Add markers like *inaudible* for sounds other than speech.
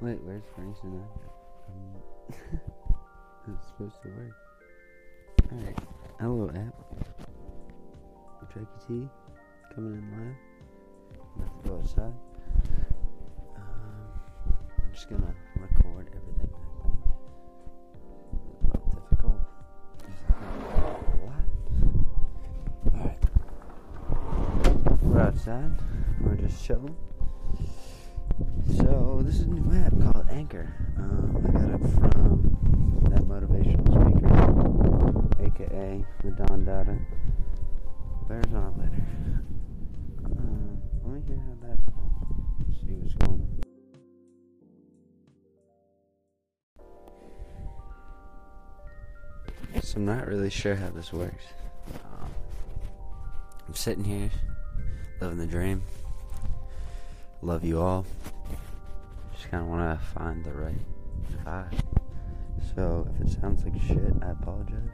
Wait, where's Franks and um, *laughs* It's supposed to work. Alright. Hello, app. Chucky T. Coming in live. I'm about to go outside. Um, I'm just gonna record everything, I think. Difficult. What? Alright. We're outside. We're just chilling. Anchor. Um, I got it from that motivational speaker, aka the Don Dada. On it later. Um, let me hear how that. See what's going on. So I'm not really sure how this works. Um, I'm sitting here, living the dream. Love you all. Kind of want to find the right vibe. So if it sounds like shit, I apologize.